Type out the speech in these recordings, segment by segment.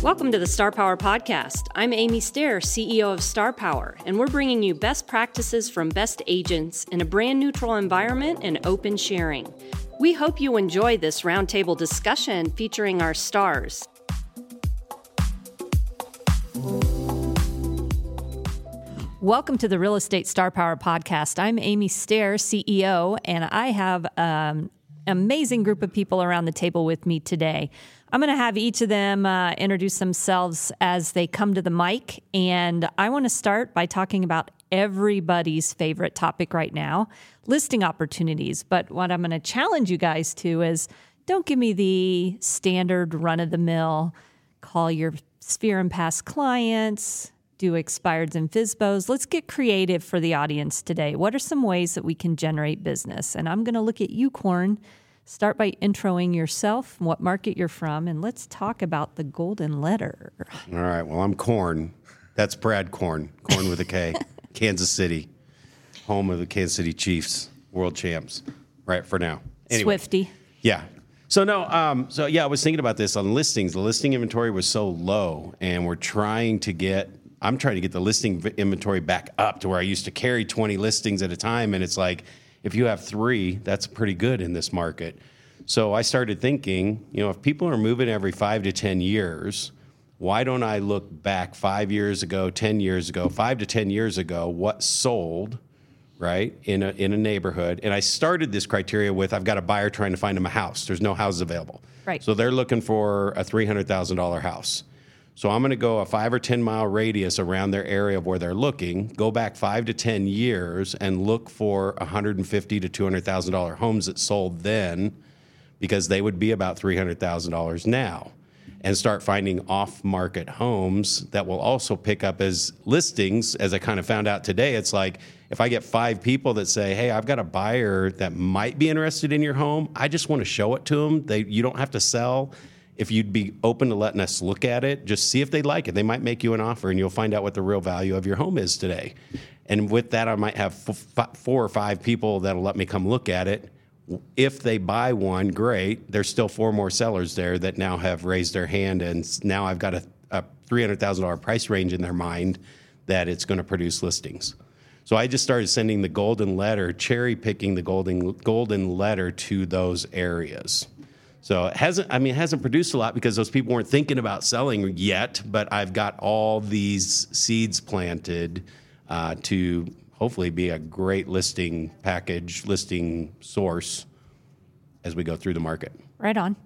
Welcome to the Star Power Podcast. I'm Amy Stair, CEO of Star Power, and we're bringing you best practices from best agents in a brand neutral environment and open sharing. We hope you enjoy this roundtable discussion featuring our stars. Welcome to the Real Estate Star Power Podcast. I'm Amy Stair, CEO, and I have an amazing group of people around the table with me today. I'm going to have each of them uh, introduce themselves as they come to the mic. And I want to start by talking about everybody's favorite topic right now listing opportunities. But what I'm going to challenge you guys to is don't give me the standard run of the mill, call your sphere and past clients, do expireds and FSBOs. Let's get creative for the audience today. What are some ways that we can generate business? And I'm going to look at you, Korn Start by introing yourself, what market you're from, and let's talk about the golden letter. All right. Well, I'm Korn. That's Brad Korn. Korn with a K, Kansas City, home of the Kansas City Chiefs, world champs, right for now. Anyway, Swifty. Yeah. So no, um, so yeah, I was thinking about this on listings. The listing inventory was so low, and we're trying to get. I'm trying to get the listing inventory back up to where I used to carry 20 listings at a time, and it's like if you have three, that's pretty good in this market. So I started thinking, you know, if people are moving every five to 10 years, why don't I look back five years ago, 10 years ago, five to 10 years ago, what sold, right, in a, in a neighborhood? And I started this criteria with I've got a buyer trying to find him a house. There's no houses available. Right. So they're looking for a $300,000 house. So I'm going to go a five or 10 mile radius around their area of where they're looking, go back five to 10 years and look for 150 to $200,000 homes that sold then because they would be about $300,000 now and start finding off market homes that will also pick up as listings. As I kind of found out today, it's like if I get five people that say, Hey, I've got a buyer that might be interested in your home, I just want to show it to them. They, you don't have to sell if you'd be open to letting us look at it, just see if they like it. They might make you an offer and you'll find out what the real value of your home is today. And with that, I might have f- four or five people that'll let me come look at it. If they buy one, great. There's still four more sellers there that now have raised their hand, and now I've got a, a $300,000 price range in their mind that it's going to produce listings. So I just started sending the golden letter, cherry picking the golden golden letter to those areas. So it hasn't, I mean, it hasn't produced a lot because those people weren't thinking about selling yet, but I've got all these seeds planted uh, to hopefully be a great listing package, listing source as we go through the market. Right on.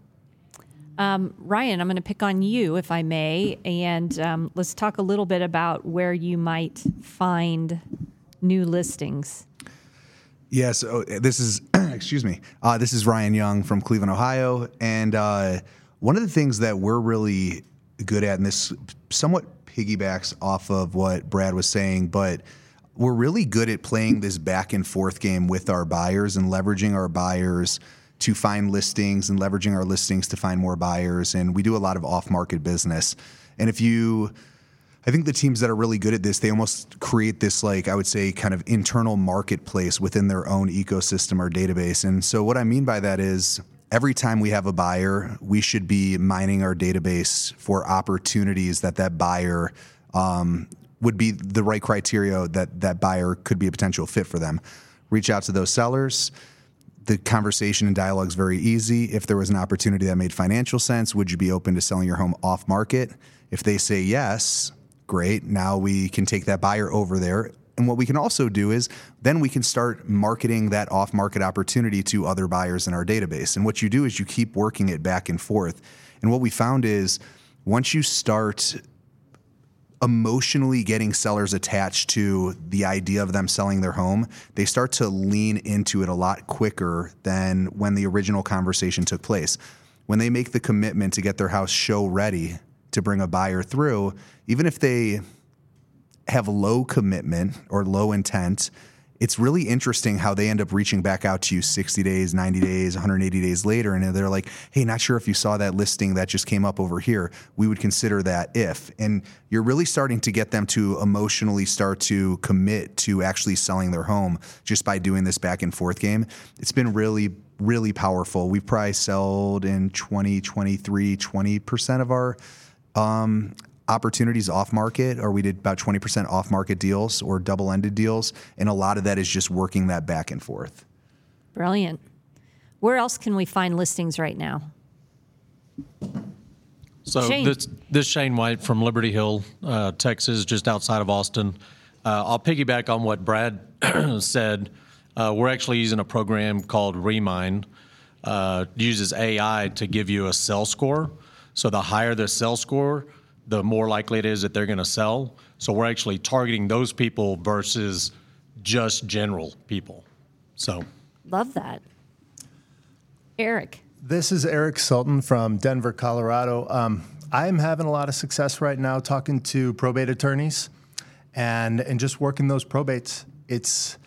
Um, Ryan, I'm going to pick on you, if I may, and um, let's talk a little bit about where you might find new listings. Yes, oh, this is excuse me. Uh, this is Ryan Young from Cleveland, Ohio, and uh, one of the things that we're really good at, and this somewhat piggybacks off of what Brad was saying, but we're really good at playing this back and forth game with our buyers and leveraging our buyers to find listings and leveraging our listings to find more buyers. And we do a lot of off market business. And if you I think the teams that are really good at this, they almost create this, like, I would say, kind of internal marketplace within their own ecosystem or database. And so, what I mean by that is every time we have a buyer, we should be mining our database for opportunities that that buyer um, would be the right criteria that that buyer could be a potential fit for them. Reach out to those sellers. The conversation and dialogue is very easy. If there was an opportunity that made financial sense, would you be open to selling your home off market? If they say yes, Great. Now we can take that buyer over there. And what we can also do is then we can start marketing that off market opportunity to other buyers in our database. And what you do is you keep working it back and forth. And what we found is once you start emotionally getting sellers attached to the idea of them selling their home, they start to lean into it a lot quicker than when the original conversation took place. When they make the commitment to get their house show ready to bring a buyer through, even if they have low commitment or low intent, it's really interesting how they end up reaching back out to you 60 days, 90 days, 180 days later. And they're like, hey, not sure if you saw that listing that just came up over here. We would consider that if. And you're really starting to get them to emotionally start to commit to actually selling their home just by doing this back and forth game. It's been really, really powerful. We've probably sold in 2023, 20% of our um, opportunities off market, or we did about 20% off market deals or double ended deals. And a lot of that is just working that back and forth. Brilliant. Where else can we find listings right now? So Shane. this this Shane White from Liberty Hill, uh, Texas, just outside of Austin. Uh, I'll piggyback on what Brad said. Uh, we're actually using a program called Remine. Uh, uses AI to give you a sell score. So the higher the sell score, the more likely it is that they're going to sell. So we're actually targeting those people versus just general people. So Love that. Eric. This is Eric Sultan from Denver, Colorado. Um, I'm having a lot of success right now talking to probate attorneys and, and just working those probates. It's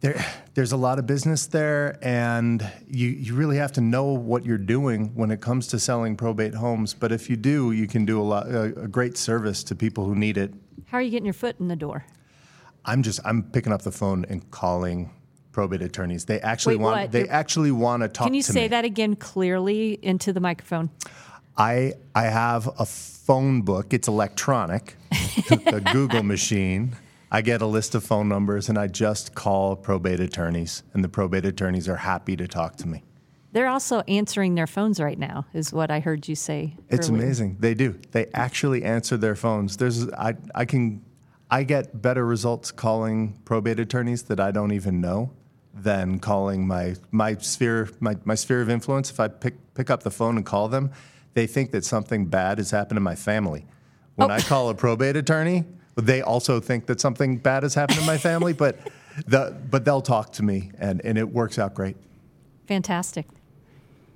there, there's a lot of business there, and you, you really have to know what you're doing when it comes to selling probate homes. But if you do, you can do a, lot, a, a great service to people who need it. How are you getting your foot in the door? I'm just I'm picking up the phone and calling probate attorneys. They actually Wait, want what? they You're- actually want to talk to you. Can you say me. that again clearly into the microphone? I I have a phone book. It's electronic, a Google machine. I get a list of phone numbers and I just call probate attorneys, and the probate attorneys are happy to talk to me. They're also answering their phones right now, is what I heard you say. It's earlier. amazing. They do. They actually answer their phones. There's I I can I get better results calling probate attorneys that I don't even know than calling my my sphere my, my sphere of influence. If I pick pick up the phone and call them, they think that something bad has happened to my family. When Oh. I call a probate attorney, they also think that something bad has happened in my family, but the but they'll talk to me and, and it works out great. Fantastic.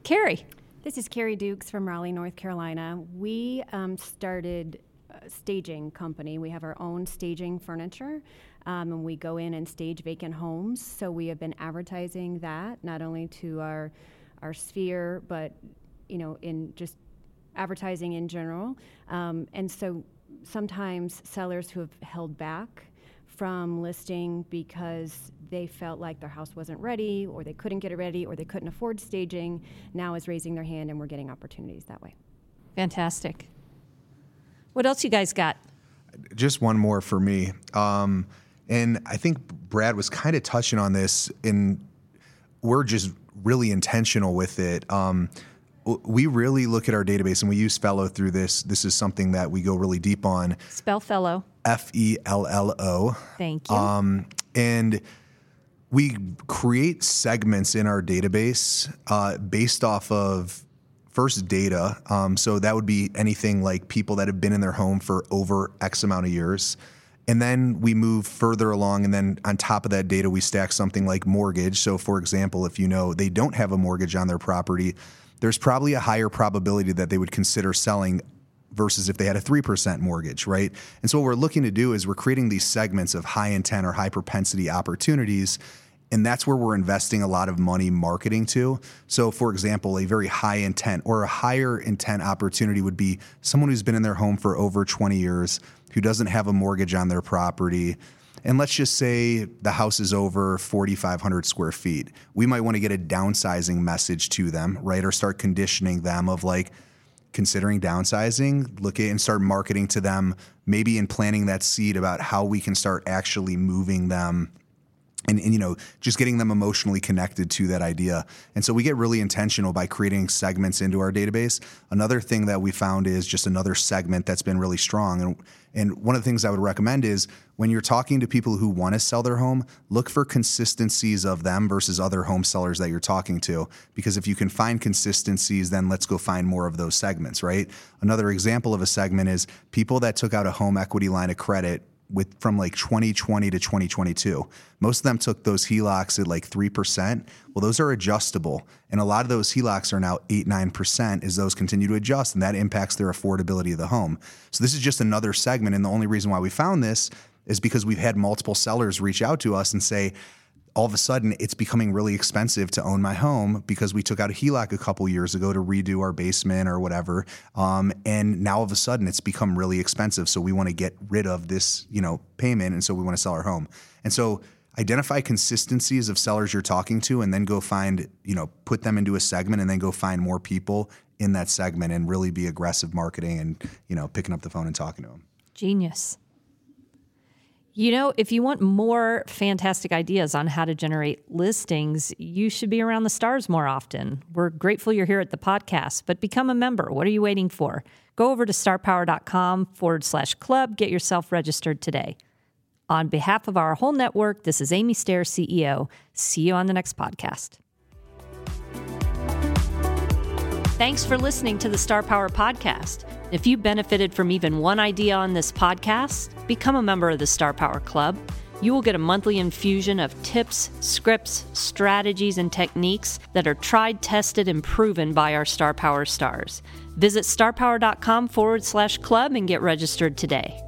Carrie. This is Carrie Dukes from Raleigh, North Carolina. We um, started a staging company. We have our own staging furniture, um, and we go in and stage vacant homes. So we have been advertising that not only to our our sphere, but you know, in just advertising in general. Um, and so sometimes sellers who have held back from listing because they felt like their house wasn't ready or they couldn't get it ready or they couldn't afford staging now is raising their hand and we're getting opportunities that way. Fantastic. What else you guys got? just one more for me. Um, and I think Brad was kind of touching on this, and we're just really intentional with it. Um, w- we really look at our database, and we use Fello through this. This is something that we go really deep on. Spell Fello. F E L L O. Thank you. Um, and we create segments in our database uh, based off of first data. Um, so that would be anything like people that have been in their home for over X amount of years. And then we move further along, and then on top of that data, we stack something like mortgage. So, for example, if you know they don't have a mortgage on their property, there's probably a higher probability that they would consider selling versus if they had a 3% mortgage, right? And so what we're looking to do is we're creating these segments of high intent or high propensity opportunities. And that's where we're investing a lot of money marketing to. So, for example, a very high intent or a higher intent opportunity would be someone who's been in their home for over 20 years, who doesn't have a mortgage on their property. And let's just say the house is over 4,500 square feet. We might want to get a downsizing message to them, right? Or start conditioning them of like, considering downsizing, look at and start marketing to them, maybe in planting that seed about how we can start actually moving them and, and you know just getting them emotionally connected to that idea. And so we get really intentional by creating segments into our database. Another thing that we found is just another segment that's been really strong. And and one of the things i would recommend is when you're talking to people who want to sell their home look for consistencies of them versus other home sellers that you're talking to. Because if you can find consistencies then let's go find more of those segments right? Another example of a segment is people that took out a home equity line of credit with from like 2020 to 2022. Most of them took those HELOCs at like 3%. Well, those are adjustable. And a lot of those HELOCs are now 8 9% as those continue to adjust, and that impacts their affordability of the home. So, this is just another segment. And the only reason why we found this is because we've had multiple sellers reach out to us and say, all of a sudden it's becoming really expensive to own my home because we took out a HELOC a couple years ago to redo our basement or whatever. Um, and now all of a sudden it's become really expensive. So we want to get rid of this, you know, payment. And so we want to sell our home. And so identify consistencies of sellers you're talking to and then go find, you know, put them into a segment and then go find more people in that segment and really be aggressive marketing and you know picking up the phone and talking to them. Genius. You know, if you want more fantastic ideas on how to generate listings, you should be around the stars more often. We're grateful you're here at the podcast, but become a member. What are you waiting for? Go over to starpower.com forward slash club, get yourself registered today. On behalf of our whole network, this is Amy Stair, CEO. See you on the next podcast. Thanks for listening to the Star Power Podcast. If you benefited from even one idea on this podcast, become a member of the Star Power Club. You will get a monthly infusion of tips, scripts, strategies, and techniques that are tried, tested, and proven by our Star Power stars. Visit starpower.com forward slash club and get registered today.